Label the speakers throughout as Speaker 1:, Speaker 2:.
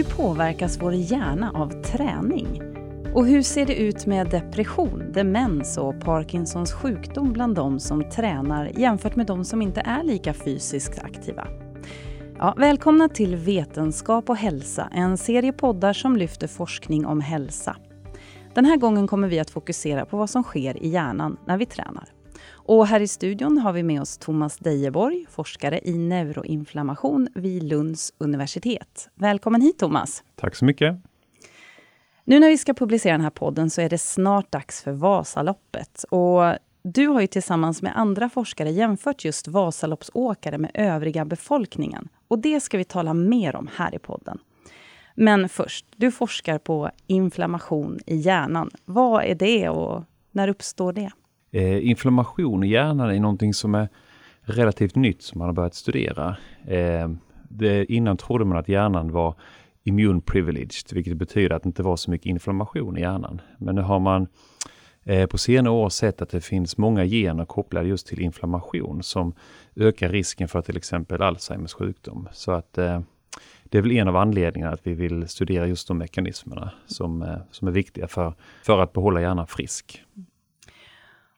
Speaker 1: Hur påverkas vår hjärna av träning? Och hur ser det ut med depression, demens och Parkinsons sjukdom bland de som tränar jämfört med de som inte är lika fysiskt aktiva? Ja, välkomna till Vetenskap och hälsa, en serie poddar som lyfter forskning om hälsa. Den här gången kommer vi att fokusera på vad som sker i hjärnan när vi tränar. Och här i studion har vi med oss Thomas Dejeborg, forskare i neuroinflammation vid Lunds universitet. Välkommen hit Thomas!
Speaker 2: Tack så mycket!
Speaker 1: Nu när vi ska publicera den här podden så är det snart dags för Vasaloppet. Och du har ju tillsammans med andra forskare jämfört just Vasaloppsåkare med övriga befolkningen. Och det ska vi tala mer om här i podden. Men först, du forskar på inflammation i hjärnan. Vad är det och när uppstår det?
Speaker 2: Eh, inflammation i hjärnan är någonting som är relativt nytt som man har börjat studera. Eh, det, innan trodde man att hjärnan var immune privileged, vilket betyder att det inte var så mycket inflammation i hjärnan. Men nu har man eh, på senare år sett att det finns många gener kopplade just till inflammation som ökar risken för till exempel Alzheimers sjukdom. Så att eh, det är väl en av anledningarna att vi vill studera just de mekanismerna som, eh, som är viktiga för, för att behålla hjärnan frisk.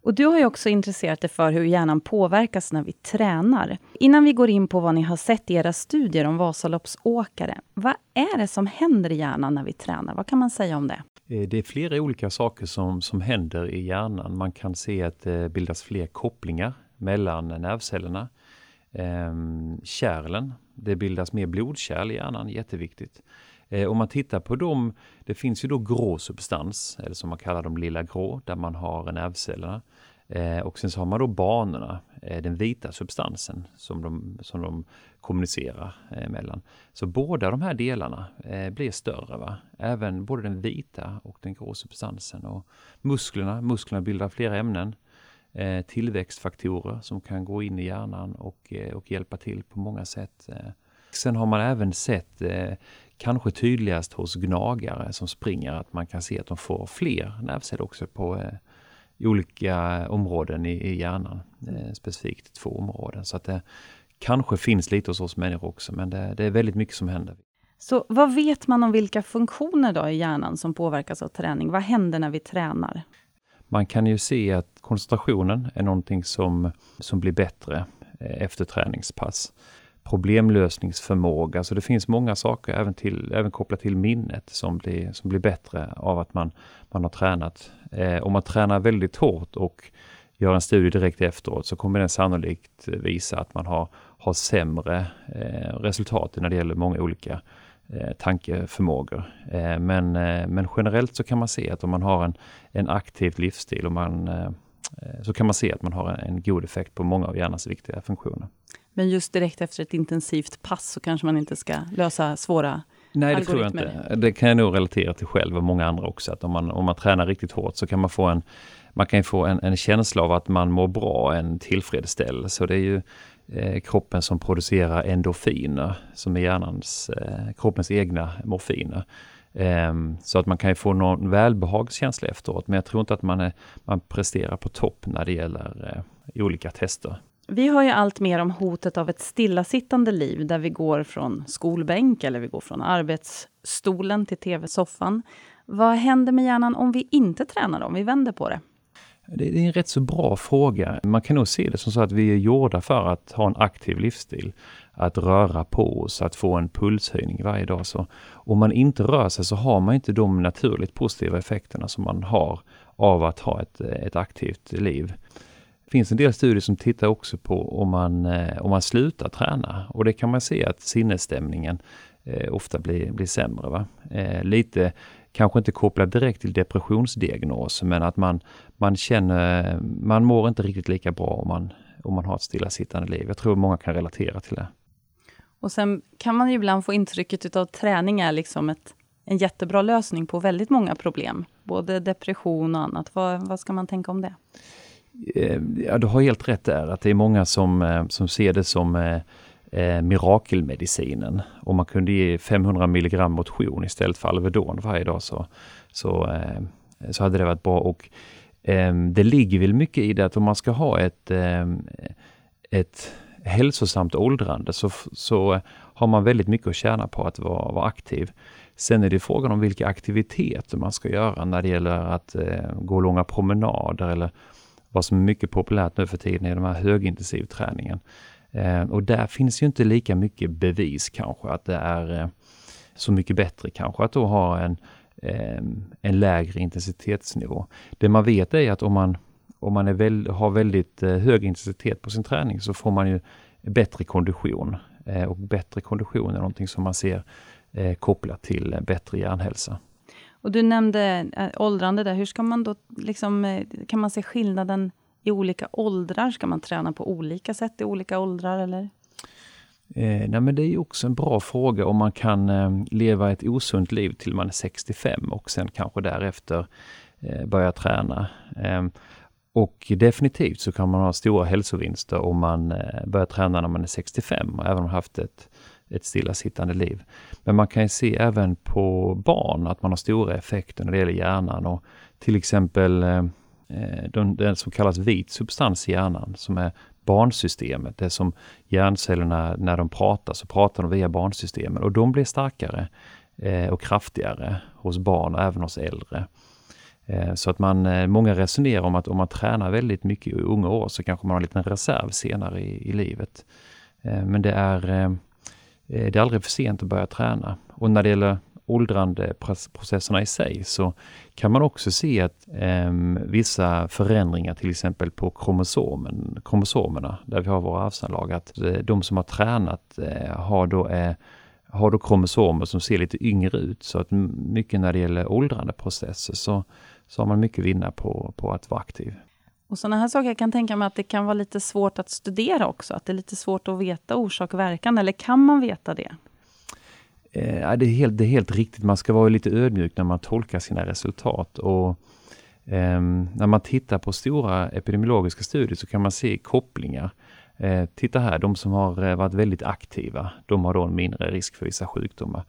Speaker 1: Och du har ju också intresserat dig för hur hjärnan påverkas när vi tränar. Innan vi går in på vad ni har sett i era studier om Vasaloppsåkare, vad är det som händer i hjärnan när vi tränar? Vad kan man säga om det?
Speaker 2: Eh, det är flera olika saker som, som händer i hjärnan. Man kan se att det bildas fler kopplingar mellan nervcellerna. Ehm, kärlen, det bildas mer blodkärl i hjärnan, jätteviktigt. Eh, om man tittar på dem, det finns ju då grå substans, eller som man kallar dem lilla grå, där man har nervcellerna. Eh, och sen så har man då banorna, eh, den vita substansen som de, som de kommunicerar eh, mellan. Så båda de här delarna eh, blir större. Va? Även både den vita och den grå substansen. Och musklerna, musklerna bildar flera ämnen. Eh, tillväxtfaktorer som kan gå in i hjärnan och, eh, och hjälpa till på många sätt. Sen har man även sett kanske tydligast hos gnagare som springer, att man kan se att de får fler nervceller också på eh, olika områden i, i hjärnan. Eh, specifikt två områden. Så att det kanske finns lite hos oss människor också, men det, det, är väldigt mycket som händer.
Speaker 1: Så vad vet man om vilka funktioner då i hjärnan som påverkas av träning? Vad händer när vi tränar?
Speaker 2: Man kan ju se att koncentrationen är någonting som, som blir bättre eh, efter träningspass problemlösningsförmåga. Så det finns många saker även, till, även kopplat till minnet som blir, som blir bättre av att man, man har tränat. Eh, om man tränar väldigt hårt och gör en studie direkt efteråt så kommer den sannolikt visa att man har, har sämre eh, resultat när det gäller många olika eh, tankeförmågor. Eh, men, eh, men generellt så kan man se att om man har en, en aktiv livsstil och man, eh, så kan man se att man har en, en god effekt på många av hjärnans viktiga funktioner.
Speaker 1: Men just direkt efter ett intensivt pass så kanske man inte ska lösa svåra
Speaker 2: Nej, det tror jag inte. Det kan jag nog relatera till själv och många andra också. Att om man, om man tränar riktigt hårt så kan man få en, man kan få en, en känsla av att man mår bra, en tillfredsställelse. det är ju eh, kroppen som producerar endorfiner, som är hjärnans, eh, kroppens egna morfiner. Eh, så att man kan få någon välbehagskänsla efteråt, men jag tror inte att man, är, man presterar på topp när det gäller eh, olika tester.
Speaker 1: Vi hör ju allt mer om hotet av ett stillasittande liv där vi går från skolbänk eller vi går från arbetsstolen till tv-soffan. Vad händer med hjärnan om vi inte tränar, om vi vänder på det?
Speaker 2: Det är en rätt så bra fråga. Man kan nog se det som så att vi är gjorda för att ha en aktiv livsstil. Att röra på oss, att få en pulshöjning varje dag. Så om man inte rör sig så har man inte de naturligt positiva effekterna som man har av att ha ett, ett aktivt liv finns en del studier som tittar också på om man, eh, om man slutar träna och det kan man se att sinnesstämningen eh, ofta blir, blir sämre. Va? Eh, lite, kanske inte kopplat direkt till depressionsdiagnos, men att man, man känner, man mår inte riktigt lika bra om man, om man har ett stillasittande liv. Jag tror många kan relatera till det.
Speaker 1: Och sen kan man ju ibland få intrycket av träning är liksom ett, en jättebra lösning på väldigt många problem, både depression och annat. Vad, vad ska man tänka om det?
Speaker 2: Eh, ja, du har helt rätt där, att det är många som, eh, som ser det som eh, eh, mirakelmedicinen. Om man kunde ge 500 milligram motion istället för Alvedon varje dag så, så, eh, så hade det varit bra. Och eh, Det ligger väl mycket i det att om man ska ha ett, ehm, ett hälsosamt åldrande så, så har man väldigt mycket att tjäna på att vara, vara aktiv. Sen är det frågan om vilka aktiviteter man ska göra när det gäller att eh, gå långa promenader eller vad som är mycket populärt nu för tiden är den här högintensivträningen. Eh, och där finns ju inte lika mycket bevis kanske att det är eh, så mycket bättre kanske att då ha en, eh, en lägre intensitetsnivå. Det man vet är att om man, om man är väl, har väldigt eh, hög intensitet på sin träning så får man ju bättre kondition. Eh, och bättre kondition är någonting som man ser eh, kopplat till eh, bättre hjärnhälsa.
Speaker 1: Och du nämnde äh, åldrande där. Hur ska man då liksom, eh, kan man se skillnaden i olika åldrar? Ska man träna på olika sätt i olika åldrar eller?
Speaker 2: Eh, nej men det är också en bra fråga om man kan eh, leva ett osunt liv till man är 65 och sen kanske därefter eh, börja träna. Eh, och definitivt så kan man ha stora hälsovinster om man eh, börjar träna när man är 65 och även haft ett ett stillasittande liv. Men man kan ju se även på barn att man har stora effekter när det gäller hjärnan och till exempel eh, eh den som kallas vit substans i hjärnan som är barnsystemet. Det är som hjärncellerna, när de pratar så pratar de via barnsystemen och de blir starkare eh, och kraftigare hos barn och även hos äldre. Eh, så att man, eh, många resonerar om att om man tränar väldigt mycket i unga år så kanske man har en liten reserv senare i, i livet. Eh, men det är Eh, det är aldrig för sent att börja träna. Och när det gäller åldrandeprocesserna i sig så kan man också se att eh, vissa förändringar till exempel på kromosomen, kromosomerna där vi har våra arvsanlag, att eh, de som har tränat eh, har, då, eh, har då kromosomer som ser lite yngre ut. Så att mycket när det gäller åldrandeprocesser så, så har man mycket att vinna på, på att vara aktiv.
Speaker 1: Och sådana här saker, jag kan tänka mig att det kan vara lite svårt att studera också, att det är lite svårt att veta orsak och verkan, eller kan man veta det?
Speaker 2: Eh, det, är helt, det är helt riktigt, man ska vara lite ödmjuk när man tolkar sina resultat. Och, eh, när man tittar på stora epidemiologiska studier så kan man se kopplingar. Eh, titta här, de som har eh, varit väldigt aktiva, de har då en mindre risk för vissa sjukdomar.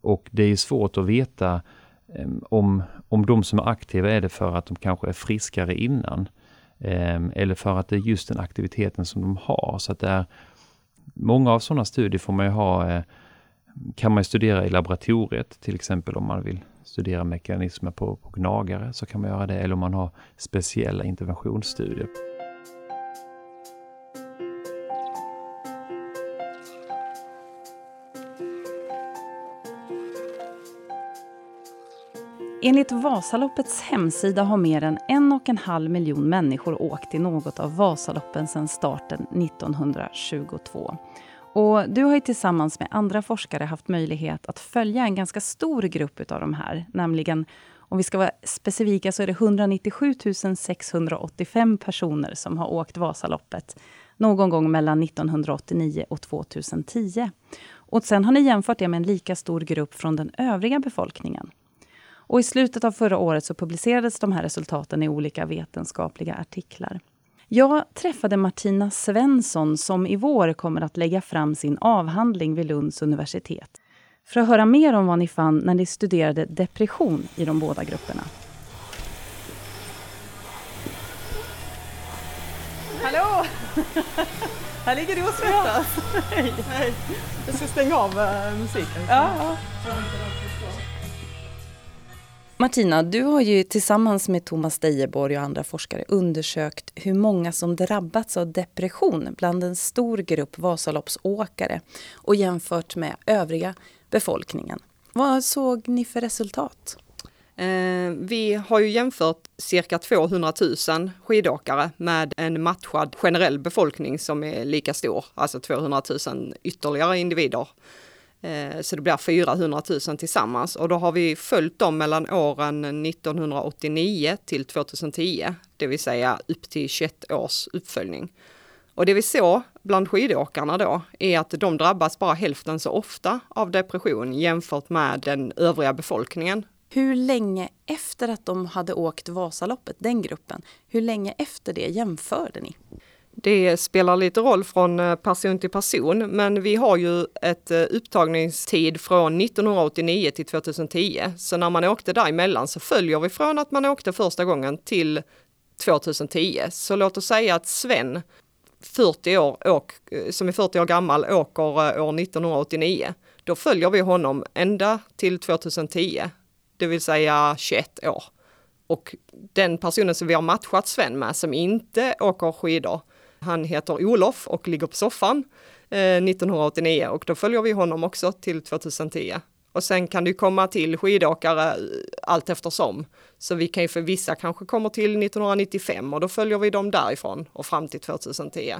Speaker 2: Och det är svårt att veta ehm, om, om de som är aktiva är det för att de kanske är friskare innan Ehm, eller för att det är just den aktiviteten som de har. Så att det är, många av sådana studier får man ju ha, eh, kan man studera i laboratoriet, till exempel om man vill studera mekanismer på, på gnagare så kan man göra det, eller om man har speciella interventionsstudier.
Speaker 1: Enligt Vasaloppets hemsida har mer än en och en halv miljon människor åkt i något av Vasaloppen sedan starten 1922. Och du har ju tillsammans med andra forskare haft möjlighet att följa en ganska stor grupp av de här, nämligen om vi ska vara specifika så är det 197 685 personer som har åkt Vasaloppet någon gång mellan 1989 och 2010. Och sen har ni jämfört det med en lika stor grupp från den övriga befolkningen. Och I slutet av förra året så publicerades de här resultaten i olika vetenskapliga artiklar. Jag träffade Martina Svensson som i vår kommer att lägga fram sin avhandling vid Lunds universitet för att höra mer om vad ni fann när ni studerade depression i de båda grupperna.
Speaker 3: Hallå! Här ligger du och svettas. Ja. Hej. Hej. Jag ska stänga av uh, musiken. Ja, ja.
Speaker 1: Martina, du har ju tillsammans med Thomas Dejeborg och andra forskare undersökt hur många som drabbats av depression bland en stor grupp Vasaloppsåkare och jämfört med övriga befolkningen. Vad såg ni för resultat?
Speaker 3: Eh, vi har ju jämfört cirka 200 000 skidåkare med en matchad generell befolkning som är lika stor, alltså 200 000 ytterligare individer Eh, så det blir 400 000 tillsammans och då har vi följt dem mellan åren 1989 till 2010, det vill säga upp till 21 års uppföljning. Och det vi såg bland skidåkarna då är att de drabbas bara hälften så ofta av depression jämfört med den övriga befolkningen.
Speaker 1: Hur länge efter att de hade åkt Vasaloppet, den gruppen, hur länge efter det jämförde ni?
Speaker 3: Det spelar lite roll från eh, person till person, men vi har ju ett eh, upptagningstid från 1989 till 2010. Så när man åkte däremellan så följer vi från att man åkte första gången till 2010. Så låt oss säga att Sven 40 år, åk, eh, som är 40 år gammal åker år 1989. Då följer vi honom ända till 2010, det vill säga 21 år. Och den personen som vi har matchat Sven med som inte åker skidor, han heter Olof och ligger på soffan eh, 1989 och då följer vi honom också till 2010. Och sen kan det komma till skidåkare eh, allt eftersom. Så vi kan ju för vissa kanske kommer till 1995 och då följer vi dem därifrån och fram till 2010.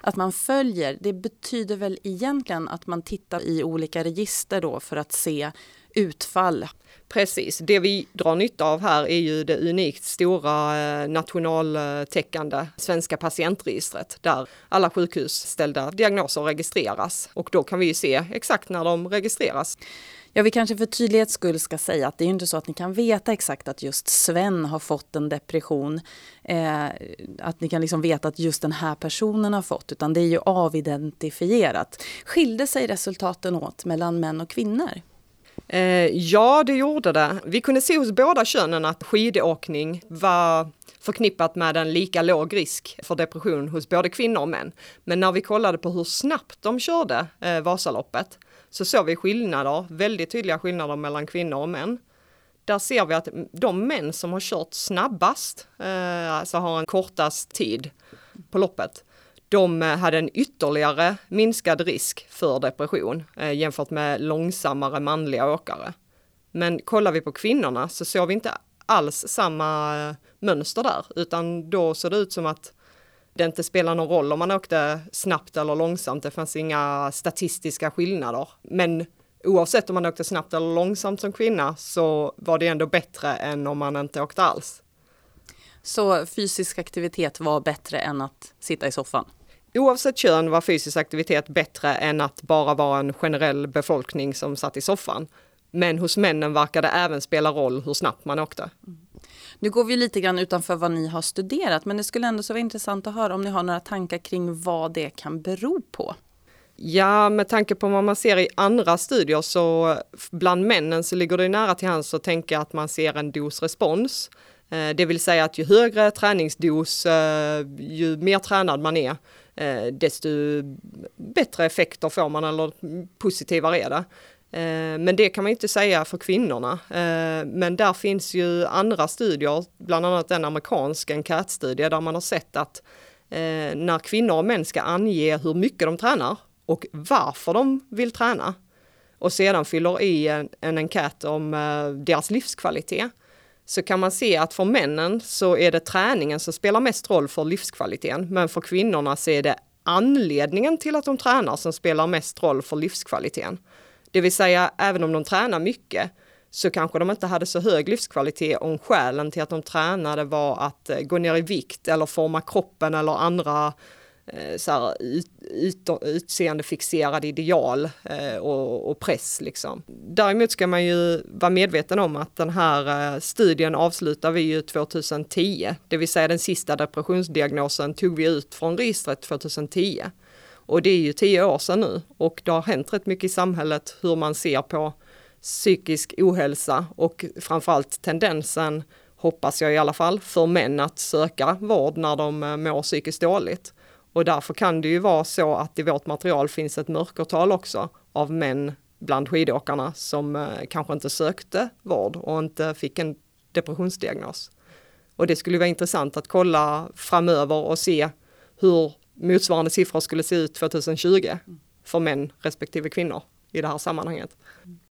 Speaker 1: Att man följer, det betyder väl egentligen att man tittar i olika register då för att se utfall.
Speaker 3: Precis, det vi drar nytta av här är ju det unikt stora eh, nationaltäckande svenska patientregistret där alla sjukhusställda diagnoser registreras och då kan vi ju se exakt när de registreras.
Speaker 1: Ja, vi kanske för tydlighets skull ska säga att det är inte så att ni kan veta exakt att just Sven har fått en depression. Eh, att ni kan liksom veta att just den här personen har fått, utan det är ju avidentifierat. Skilde sig resultaten åt mellan män och kvinnor?
Speaker 3: Eh, ja, det gjorde det. Vi kunde se hos båda könen att skidåkning var förknippat med en lika låg risk för depression hos både kvinnor och män. Men när vi kollade på hur snabbt de körde eh, Vasaloppet så såg vi skillnader, väldigt tydliga skillnader mellan kvinnor och män. Där ser vi att de män som har kört snabbast, eh, alltså har en kortast tid på loppet, de eh, hade en ytterligare minskad risk för depression eh, jämfört med långsammare manliga åkare. Men kollar vi på kvinnorna så såg vi inte alls samma eh, mönster där, utan då såg det ut som att det inte spelar någon roll om man åkte snabbt eller långsamt. Det fanns inga statistiska skillnader. Men oavsett om man åkte snabbt eller långsamt som kvinna så var det ändå bättre än om man inte åkte alls.
Speaker 1: Så fysisk aktivitet var bättre än att sitta i soffan?
Speaker 3: Oavsett kön var fysisk aktivitet bättre än att bara vara en generell befolkning som satt i soffan. Men hos männen verkar det även spela roll hur snabbt man åkte. Mm.
Speaker 1: Nu går vi lite grann utanför vad ni har studerat, men det skulle ändå så vara intressant att höra om ni har några tankar kring vad det kan bero på.
Speaker 3: Ja, med tanke på vad man ser i andra studier så bland männen så ligger det nära till hands att tänka att man ser en dosrespons. Eh, det vill säga att ju högre träningsdos, eh, ju mer tränad man är, Eh, desto bättre effekter får man eller positivare är det. Eh, men det kan man inte säga för kvinnorna. Eh, men där finns ju andra studier, bland annat en amerikansk enkätstudie där man har sett att när kvinnor och män ska ange hur mycket de tränar och varför de vill träna och sedan fyller i en, en enkät om deras livskvalitet så kan man se att för männen så är det träningen som spelar mest roll för livskvaliteten. Men för kvinnorna så är det anledningen till att de tränar som spelar mest roll för livskvaliteten. Det vill säga, även om de tränar mycket så kanske de inte hade så hög livskvalitet om skälen till att de tränade var att eh, gå ner i vikt eller forma kroppen eller andra Eh, så här, ut, ut, utseendefixerade ideal eh, och, och, press. Liksom. Däremot ska man ju vara medveten om att den här eh, studien avslutar vi ju 2010, det vill säga den sista depressionsdiagnosen tog vi ut från registret 2010. Och det är ju tio år sedan nu och det har hänt rätt mycket i samhället hur man ser på psykisk ohälsa och framförallt tendensen, hoppas jag i alla fall, för män att söka vård när de mår psykiskt dåligt. Och därför kan det ju vara så att i vårt material finns ett mörkertal också av män bland skidåkarna som eh, kanske inte sökte vård och inte fick en depressionsdiagnos. Och det skulle vara intressant att kolla framöver och se hur motsvarande siffror skulle se ut 2020 för män respektive kvinnor i det här sammanhanget.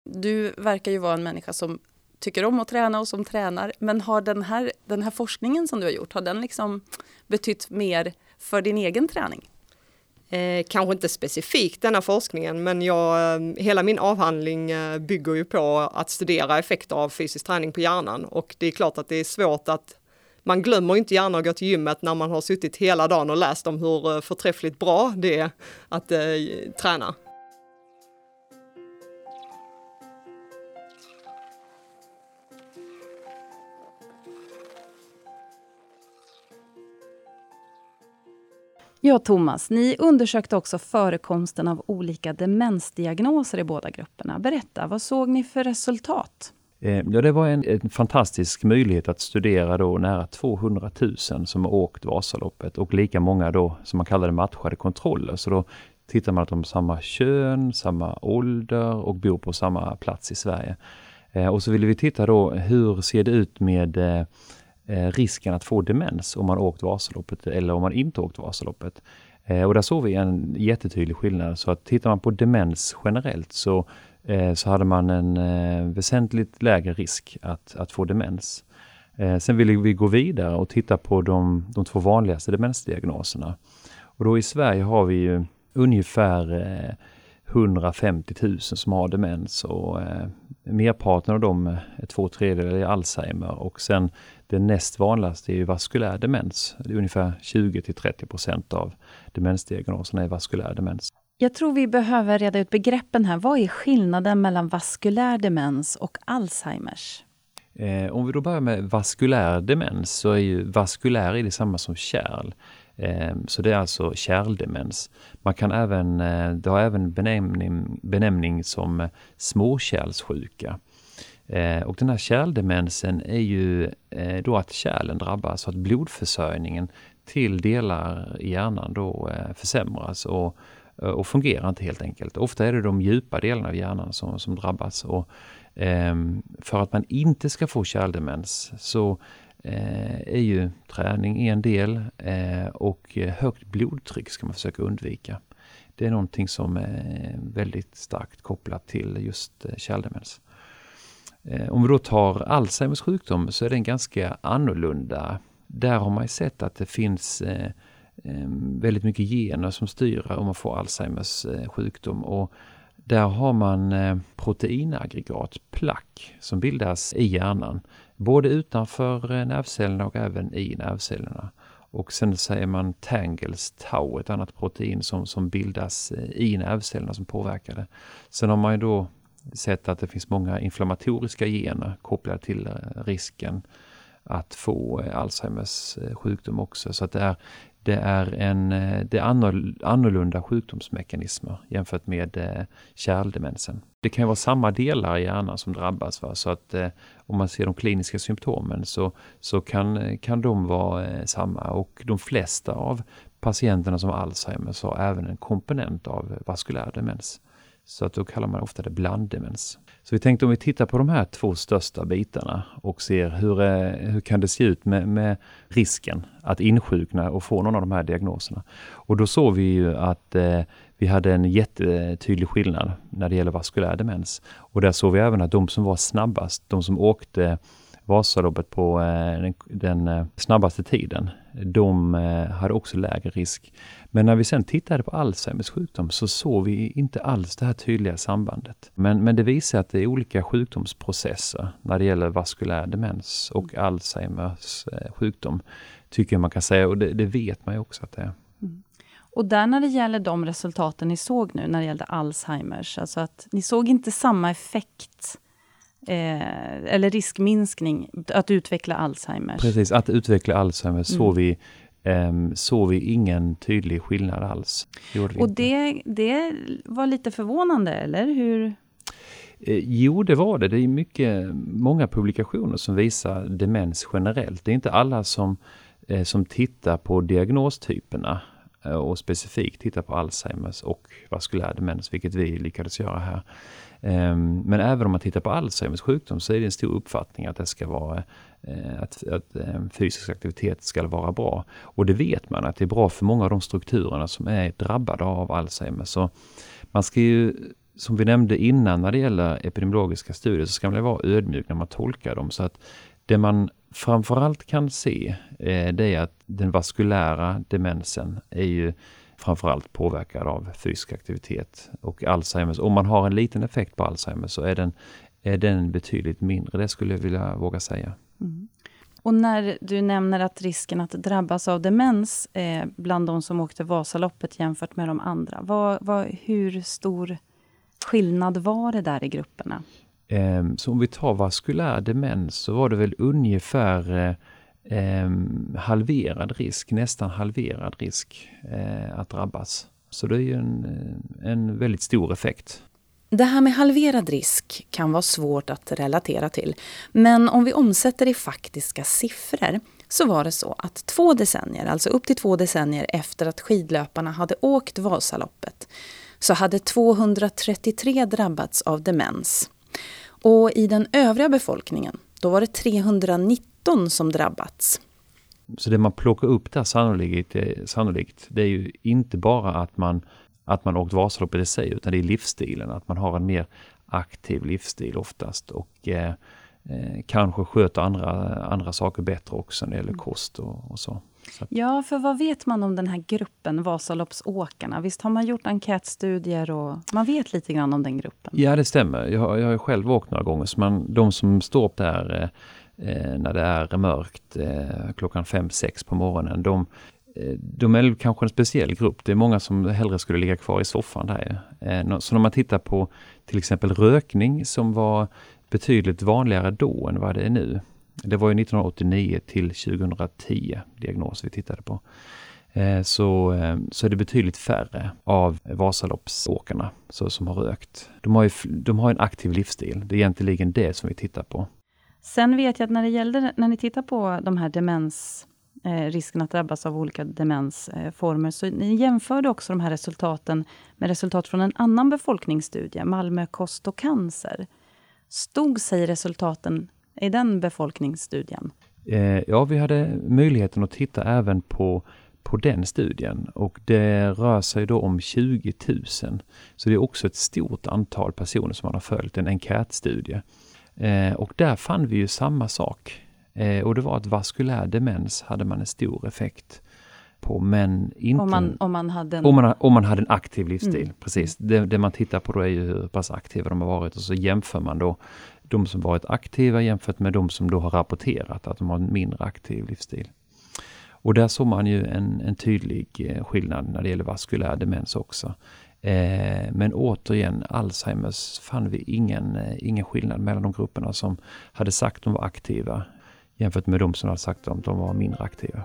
Speaker 1: Du verkar ju vara en människa som tycker om att träna och som tränar. Men har den här, den här forskningen som du har gjort, har den liksom betytt mer för din egen träning?
Speaker 3: Eh, kanske inte specifikt denna forskningen, men jag, eh, hela min avhandling eh, bygger ju på att studera effekter av fysisk träning på hjärnan och det är klart att det är svårt att man glömmer inte gärna att gå till gymmet när man har suttit hela dagen och läst om hur eh, förträffligt bra det är att eh, träna.
Speaker 1: Ja, Thomas, ni undersökte också förekomsten av olika demensdiagnoser i båda grupperna. Berätta, vad såg ni för resultat?
Speaker 2: Eh, ja, det var en, en, fantastisk möjlighet att studera då nära 200 000 som har åkt Vasaloppet och lika många då som man kallar det matchade kontroller. Så då tittar man att de har samma kön, samma ålder och bor på samma plats i Sverige. Eh, och så ville vi titta då hur ser det ut med eh, Eh, risken att få demens om man åkt Vasaloppet eller om man inte åkt Vasaloppet. Eh, och där såg vi en jättetydlig skillnad. Så att tittar man på demens generellt så eh, så hade man en väsentligt lägre risk att, att få demens. Sen ville vi gå vidare och titta på de, de två vanligaste demensdiagnoserna. Och då i Sverige har vi ju ungefär 150 000 som har demens och eh, merparten av dem, två tredjedelar, är Alzheimer och sen det näst vanligaste är ju vaskulär demens. Det är ungefär 20 till 30 procent av demensdiagnoserna är vaskulär demens.
Speaker 1: Jag tror vi behöver reda ut begreppen här. Vad är skillnaden mellan vaskulär demens och Alzheimers?
Speaker 2: Eh, om vi då börjar med vaskulär demens så är ju vaskulär är detsamma som kärl. Eh, så det är alltså kärldemens. Man kan även, eh, det har även benämning, benämning som småkärlssjuka. Eh, och den här kärldemensen är ju eh, då att kärlen drabbas, så att blodförsörjningen till delar i hjärnan då eh, försämras. Och Eh, och fungerar inte helt enkelt. Ofta är det de djupa delarna av hjärnan som, som drabbas. Och, eh, för att man inte ska få kärldemens så eh, är ju träning en del eh, och högt blodtryck ska man försöka undvika. Det är någonting som är väldigt starkt kopplat till just eh, kärldemens. Eh, om vi då tar Alzheimers sjukdom så är den ganska annorlunda. Där har man ju sett att det finns eh, ehm, väldigt mycket gener som styr om man får Alzheimers eh, sjukdom. Och där har man proteinaggregat, plack, som bildas i hjärnan. Både utanför nervcellerna och även i nervcellerna. Och sen säger man tangles tau, ett annat protein som, som bildas i nervcellerna som påverkar det. Sen har man ju då sett att det finns många inflammatoriska gener kopplade till eh, risken att få eh, Alzheimers eh, sjukdom också. Så att det är det är, en, det är annorlunda sjukdomsmekanismer jämfört med kärldemensen. Det kan vara samma delar i hjärnan som drabbas. Va? Så att eh, om man ser de kliniska symptomen så, så kan, kan de vara eh, samma och de flesta av patienterna som har Alzheimers har även en komponent av vaskulär demens. Så att då kallar man ofta det blanddemens. Så vi tänkte om vi tittar på de här två största bitarna och ser hur, eh, hur kan det se ut med, med risken att insjukna och få någon av de här diagnoserna. Och då såg vi ju att eh, vi hade en jättetydlig skillnad när det gäller vaskulär demens. Och där såg vi även att de som var snabbast, de som åkte Vasaloppet på eh, den, den eh, snabbaste tiden, de eh, hade också lägre risk. Men när vi sen tittade på Alzheimers sjukdom så såg vi inte alls det här tydliga sambandet. Men, men det visar att det är olika sjukdomsprocesser när det gäller vaskulär demens och Alzheimers eh, sjukdom, tycker jag man kan säga. Och det, det vet man ju också att det är. Mm.
Speaker 1: Och där när det gäller de resultaten ni såg nu när det gällde Alzheimers, alltså att ni såg inte samma effekt eh, eller riskminskning att utveckla Alzheimers.
Speaker 2: Precis, att utveckla Alzheimers mm. såg vi um, såg vi ingen tydlig skillnad alls.
Speaker 1: och det, det var lite förvånande, eller hur?
Speaker 2: Eh, jo, det var det. Det är mycket, många publikationer som visar demens generellt. Det är inte alla som, eh, som tittar på diagnostyperna och specifikt tittar på Alzheimers och vaskulär demens, vilket vi lyckades göra här. Ehm, men även om man tittar på Alzheimers sjukdom så är det en stor uppfattning att det ska vara eh, att, att eh, fysisk aktivitet ska vara bra. Och det vet man att det är bra för många av de strukturerna som är drabbade av Alzheimer. Så man ska ju, som vi nämnde innan när det gäller epidemiologiska studier, så ska man vara ödmjuk när man tolkar dem. Så att det man framförallt kan se, eh, det är att den vaskulära demensen är ju framförallt påverkad av fysisk aktivitet. Och Alzheimers, om man har en liten effekt på Alzheimers så är den, är den betydligt mindre, det skulle jag vilja våga säga. Mm.
Speaker 1: Och när du nämner att risken att drabbas av demens eh, bland de som åkte Vasaloppet jämfört med de andra, vad, vad, hur stor skillnad var det där i grupperna?
Speaker 2: Eh, så om vi tar vaskulär demens så var det väl ungefär eh, halverad risk, nästan halverad risk eh, att drabbas. Så det är ju en, en väldigt stor effekt.
Speaker 1: Det här med halverad risk kan vara svårt att relatera till. Men om vi omsätter i faktiska siffror så var det så att två decennier, alltså upp till två decennier efter att skidlöparna hade åkt Vasaloppet, så hade 233 drabbats av demens. Och i den övriga befolkningen, då var det 390 319 som drabbats.
Speaker 2: Så det man plockar upp där sannolikt, sannolikt det är ju inte bara att man, att man åkt Vasaloppet i sig, utan det är livsstilen, att man har en mer aktiv livsstil oftast och eh, eh, kanske sköter andra, andra saker bättre också när det gäller mm. kost och, och så. så.
Speaker 1: Ja, för vad vet man om den här gruppen Vasaloppsåkarna? Visst har man gjort enkätstudier och man vet lite grann om den gruppen?
Speaker 2: Ja, det stämmer. Jag, jag har själv åkt några gånger, så man, de som står upp där eh, eh Eh, när det är mörkt eh, klockan fem sex på morgonen, de, eh, de är kanske en speciell grupp. Det är många som hellre skulle ligga kvar i soffan där. Eh, så när man tittar på till exempel rökning som var betydligt vanligare då än vad det är nu. Det var ju 1989 till 2010 diagnos vi tittade på. Så, så är det betydligt färre av Vasaloppsåkarna så, som har rökt. De har, ju, de har en aktiv livsstil. Det är egentligen det som vi tittar på.
Speaker 1: Sen vet jag att när det gällde, när ni tittar på de här demens, eh, risken att drabbas av olika demensformer, så ni jämförde också de här resultaten med resultat från en annan befolkningsstudie, Malmö kost och cancer. Stod sig resultaten i den befolkningsstudien?
Speaker 2: Eh, ja, vi hade möjligheten att titta även på, på den studien och det rör sig då om 20 000. Så det är också ett stort antal personer som man har följt, en enkätstudie. Eh, och där fann vi ju samma sak. Eh, och det var att vaskulär demens hade man en stor effekt på, men inte...
Speaker 1: Om man, om man, hade, en...
Speaker 2: om man, om man hade en aktiv livsstil, mm. precis. Det, det, man tittar på då är ju hur pass aktiva de har varit och så jämför man då de som varit aktiva jämfört med de som då har rapporterat att de har en mindre aktiv livsstil. Och där såg man ju en, en tydlig eh, skillnad när det gäller vaskulär demens också. Eh, men återigen, Alzheimers fann vi ingen, eh, ingen skillnad mellan de grupperna som hade sagt att de var aktiva jämfört med de som hade sagt att de var mindre aktiva.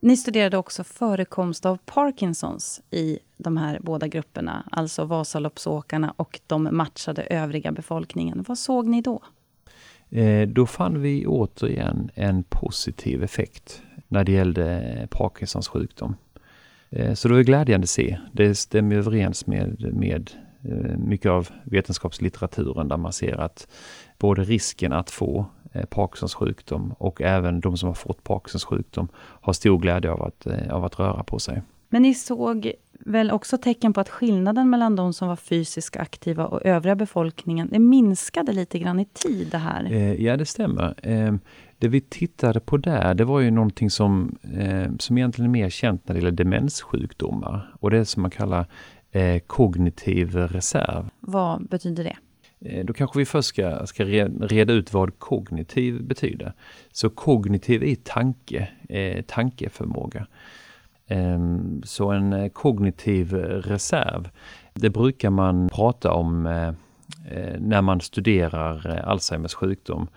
Speaker 1: Ni studerade också förekomst av Parkinsons i de här båda grupperna, alltså Vasaloppsåkarna och de matchade övriga befolkningen. Vad såg ni då?
Speaker 2: Eh, då fann vi återigen en positiv effekt när det gällde Parkinsons sjukdom. Eh, så det var glädjande att se. Det stämmer överens med, med eh, mycket av vetenskapslitteraturen där man ser att både risken att få Parkinsons sjukdom och även de som har fått Parkinsons sjukdom har stor glädje av att, eh, av att röra på sig.
Speaker 1: Men ni såg väl också tecken på att skillnaden mellan de som var fysiskt aktiva och övriga befolkningen, det minskade lite grann i tid det här?
Speaker 2: Eh, ja, det stämmer. Det vi tittade på där, det var ju någonting som, som egentligen är mer känt när det gäller demenssjukdomar och det är som man kallar kognitiv reserv.
Speaker 1: Vad betyder det?
Speaker 2: Eh, då kanske vi först ska, ska reda ut vad kognitiv betyder. Så kognitiv är tanke, eh, tankeförmåga. Eh, så en eh, kognitiv reserv, det brukar man prata om eh, eh när man studerar Alzheimers sjukdom.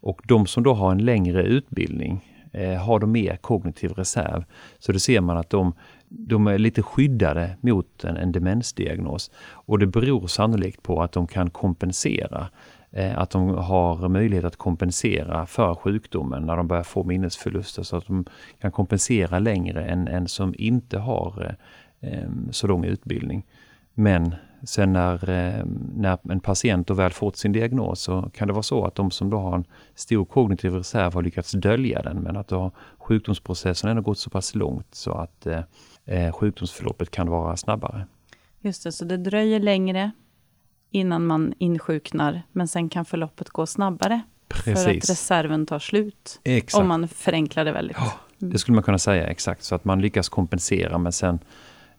Speaker 2: Och de som då har en längre utbildning Eh, har de mer kognitiv reserv. Så då ser man att de de är lite skyddade mot en, en demensdiagnos. Och det beror sannolikt på att de kan kompensera eh, att de har möjlighet att kompensera för sjukdomen när de börjar få minnesförluster så att de kan kompensera längre än en som inte har eh, eh, så lång utbildning. Men sen när, eh, när en patient då väl fått sin diagnos så kan det vara så att de som då har en stor kognitiv reserv har lyckats dölja den men att då sjukdomsprocessen ändå gått så pass långt så att eh, sjukdomsförloppet kan vara snabbare.
Speaker 1: Just det, så det dröjer längre innan man insjuknar, men sen kan förloppet gå snabbare. Precis. För att reserven tar slut. Exakt. Om man förenklar det väldigt. Ja,
Speaker 2: det skulle man kunna säga exakt, så att man lyckas kompensera, men sen eh,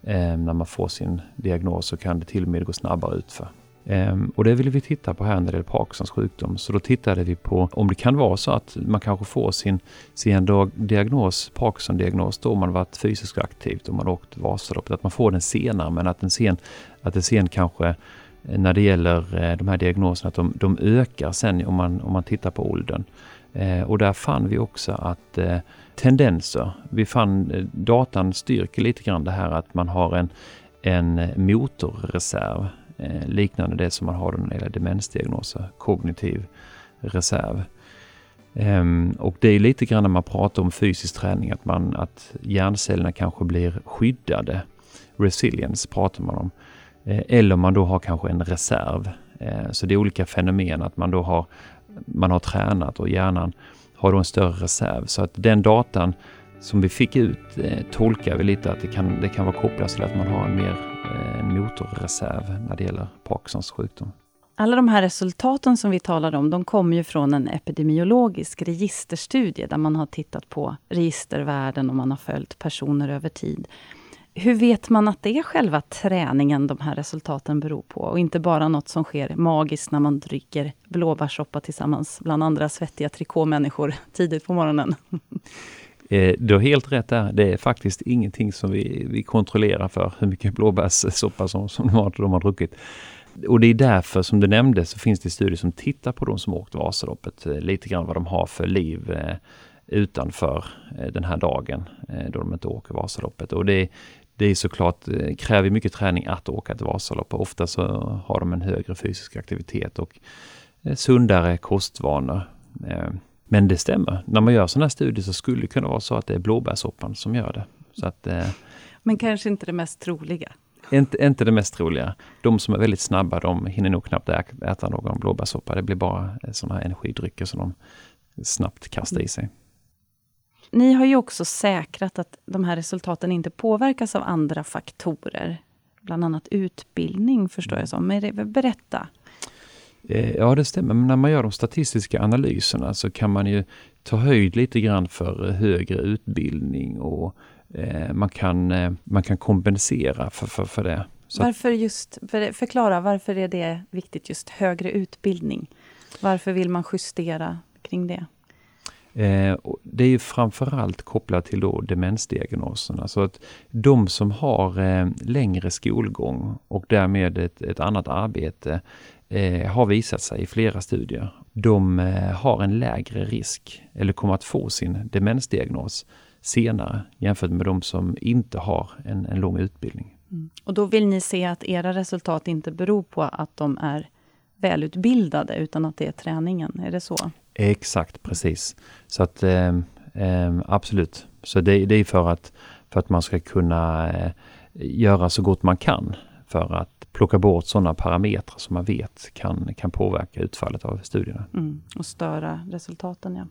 Speaker 2: Ehm, när man får sin diagnos så kan det till och med gå snabbare utför. Ehm, och det ville vi titta på här när det gäller Parkinsons sjukdom. Så då tittade vi på om det kan vara så att man kanske får sin, sin diagnos, Parkinson-diagnos då man varit fysiskt aktivt, och man åkt Vasaloppet, att man får den senare men att den sen, att det sen kanske eh, när det gäller eh, de här diagnoserna, att de, de ökar sen om man, om man tittar på åldern. Eh, och där fann vi också att eh, tendenser, vi fann eh, datan styrker lite grann det här att man har en, en motorreserv liknande det som man har när det gäller demensdiagnoser, kognitiv reserv. Ehm, och det är lite grann när man pratar om fysisk träning, att, man, att hjärncellerna kanske blir skyddade. Resilience pratar man om. Eller man då har kanske en reserv. Så det är olika fenomen, att man då har, man har tränat och hjärnan har då en större reserv. Så att den datan som vi fick ut eh, tolkar vi lite att det kan, det kan vara kopplat till att man har en mer eh, motorreserv när det gäller Parkinsons sjukdom.
Speaker 1: Alla de här resultaten som vi talade om, de kommer ju från en epidemiologisk registerstudie där man har tittat på registervärden och man har följt personer över tid. Hur vet man att det är själva träningen de här resultaten beror på och inte bara något som sker magiskt när man dricker blåbärssoppa tillsammans bland andra svettiga trikåmänniskor tidigt på morgonen?
Speaker 2: Eh, du har helt rätt där. Det är faktiskt ingenting som vi, vi kontrollerar för hur mycket blåbärssoppa som, som de, har, de har druckit och det är därför, som du nämnde, så finns det studier som tittar på de som åkt Vasaloppet, eh, lite grann vad de har för liv eh, utanför eh, den här dagen då de inte åker Vasaloppet. Och det, det är såklart, kräver mycket träning att åka ett Vasalopp och ofta så har de en högre fysisk aktivitet och sundare kostvanor. Men det stämmer, när man gör sådana här studier så skulle det kunna vara så att det är blåbärssoppan som gör det. Så att,
Speaker 1: Men kanske inte det mest troliga?
Speaker 2: Inte, inte det mest troliga. De som är väldigt snabba, de hinner nog knappt äta någon blåbärssoppa. Det blir bara sådana här energidrycker som de snabbt kastar i sig.
Speaker 1: Ni har ju också säkrat att de här resultaten inte påverkas av andra faktorer. Bland annat utbildning, förstår jag som. Men berätta.
Speaker 2: Eh, ja, det stämmer. Men när man gör de statistiska analyserna så kan man ju ta höjd lite grann för högre utbildning och Eh, man, kan, eh, man kan kompensera för, för, för det.
Speaker 1: Så varför just, för, förklara, varför är det viktigt just högre utbildning? Varför vill man justera kring det?
Speaker 2: Eh, det är ju framförallt kopplat till då demensdiagnoserna. Så att de som har eh, längre skolgång och därmed ett, ett annat arbete eh, har visat sig i flera studier. De eh, har en lägre risk eller kommer att få sin demensdiagnos senare jämfört med de som inte har en, en lång utbildning.
Speaker 1: Mm. Och då vill ni se att era resultat inte beror på att de är välutbildade, utan att det är träningen, är det så?
Speaker 2: Exakt, precis. Så att eh, eh, absolut. Så det, det, är för att, för att man ska kunna eh, göra så gott man kan för att plocka bort sådana parametrar som man vet kan, kan påverka utfallet av studierna.
Speaker 1: Mm, och störa resultaten, ja.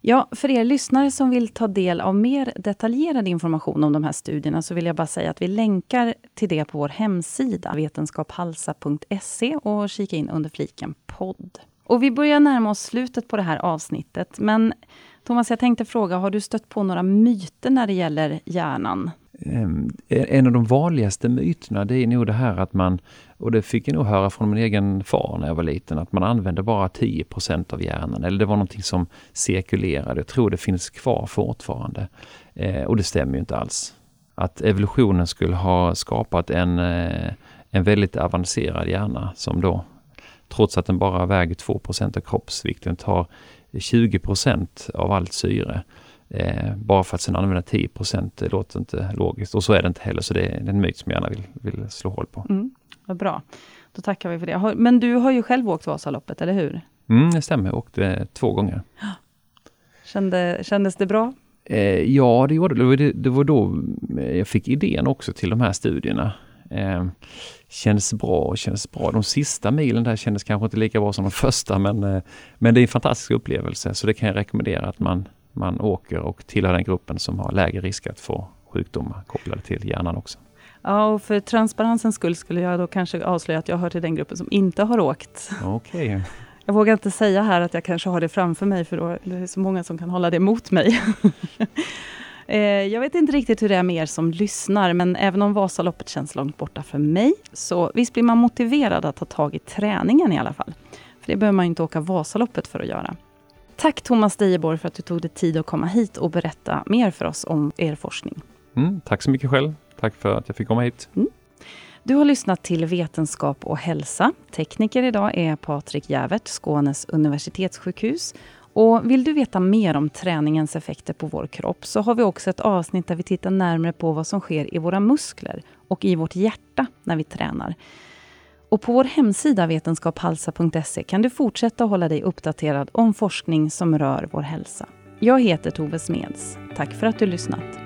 Speaker 1: Ja, för er lyssnare som vill ta del av mer detaljerad information om de här studierna så vill jag bara säga att vi länkar till det på vår hemsida vetenskaphalsa.se och kika in under fliken podd. Och vi börjar närma oss slutet på det här avsnittet. Men Thomas, jag tänkte fråga, har du stött på några myter när det gäller hjärnan?
Speaker 2: Ehm, en av de vanligaste myterna det är nog det här att man, och det fick jag nog höra från min egen far när jag var liten, att man använder bara 10% av hjärnan. Eller det var någonting som cirkulerade. Jag tror det finns kvar fortfarande. Eh, och det stämmer ju inte alls. Att evolutionen skulle ha skapat en, eh, en väldigt avancerad hjärna som då, trots att den bara väger 2% av kroppsvikten, tar 20% av allt syre Eh, bara för att sen använda 10 det låter inte logiskt. Och så är det inte heller, så det är en myt som jag gärna vill, vill slå hål på.
Speaker 1: Mm, vad bra. Då tackar vi för det. Men du har ju själv åkt Vasaloppet, eller hur?
Speaker 2: Mm, det stämmer. Jag åkte två gånger.
Speaker 1: Kände, kändes det bra?
Speaker 2: Eh, ja, det gjorde det. Det. det var då jag fick idén också till de här studierna. Eh, kändes bra och kändes bra. De sista milen där kändes kanske inte lika bra som de första, men, eh, men det är en fantastisk upplevelse, så det kan jag rekommendera att man, man åker och tillhör den gruppen som har lägre risk att få sjukdomar kopplade till hjärnan också.
Speaker 1: Ja, och för transparensens skull skulle jag då kanske avslöja att jag hör till den gruppen som inte har åkt.
Speaker 2: Okej. Okay.
Speaker 1: Jag vågar inte säga här att jag kanske har det framför mig, för då är det så många som kan hålla det mot mig. Eh, jag vet inte riktigt hur det är med er som lyssnar, men även om Vasaloppet känns långt borta för mig, så visst blir man motiverad att ta tag i träningen i alla fall. För det behöver man inte åka Vasaloppet för att göra. Tack Thomas Dejeborg för att du tog dig tid att komma hit och berätta mer för oss om er forskning.
Speaker 2: Mm, tack så mycket själv. Tack för att jag fick komma hit. Mm.
Speaker 1: Du har lyssnat till Vetenskap och hälsa. Tekniker idag är Patrik Jävert, Skånes universitetssjukhus. Och vill du veta mer om träningens effekter på vår kropp så har vi också ett avsnitt där vi tittar närmare på vad som sker i våra muskler och i vårt hjärta när vi tränar. Och på vår hemsida vetenskaphalsa.se kan du fortsätta hålla dig uppdaterad om forskning som rör vår hälsa. Jag heter Tove Smeds. Tack för att du lyssnat.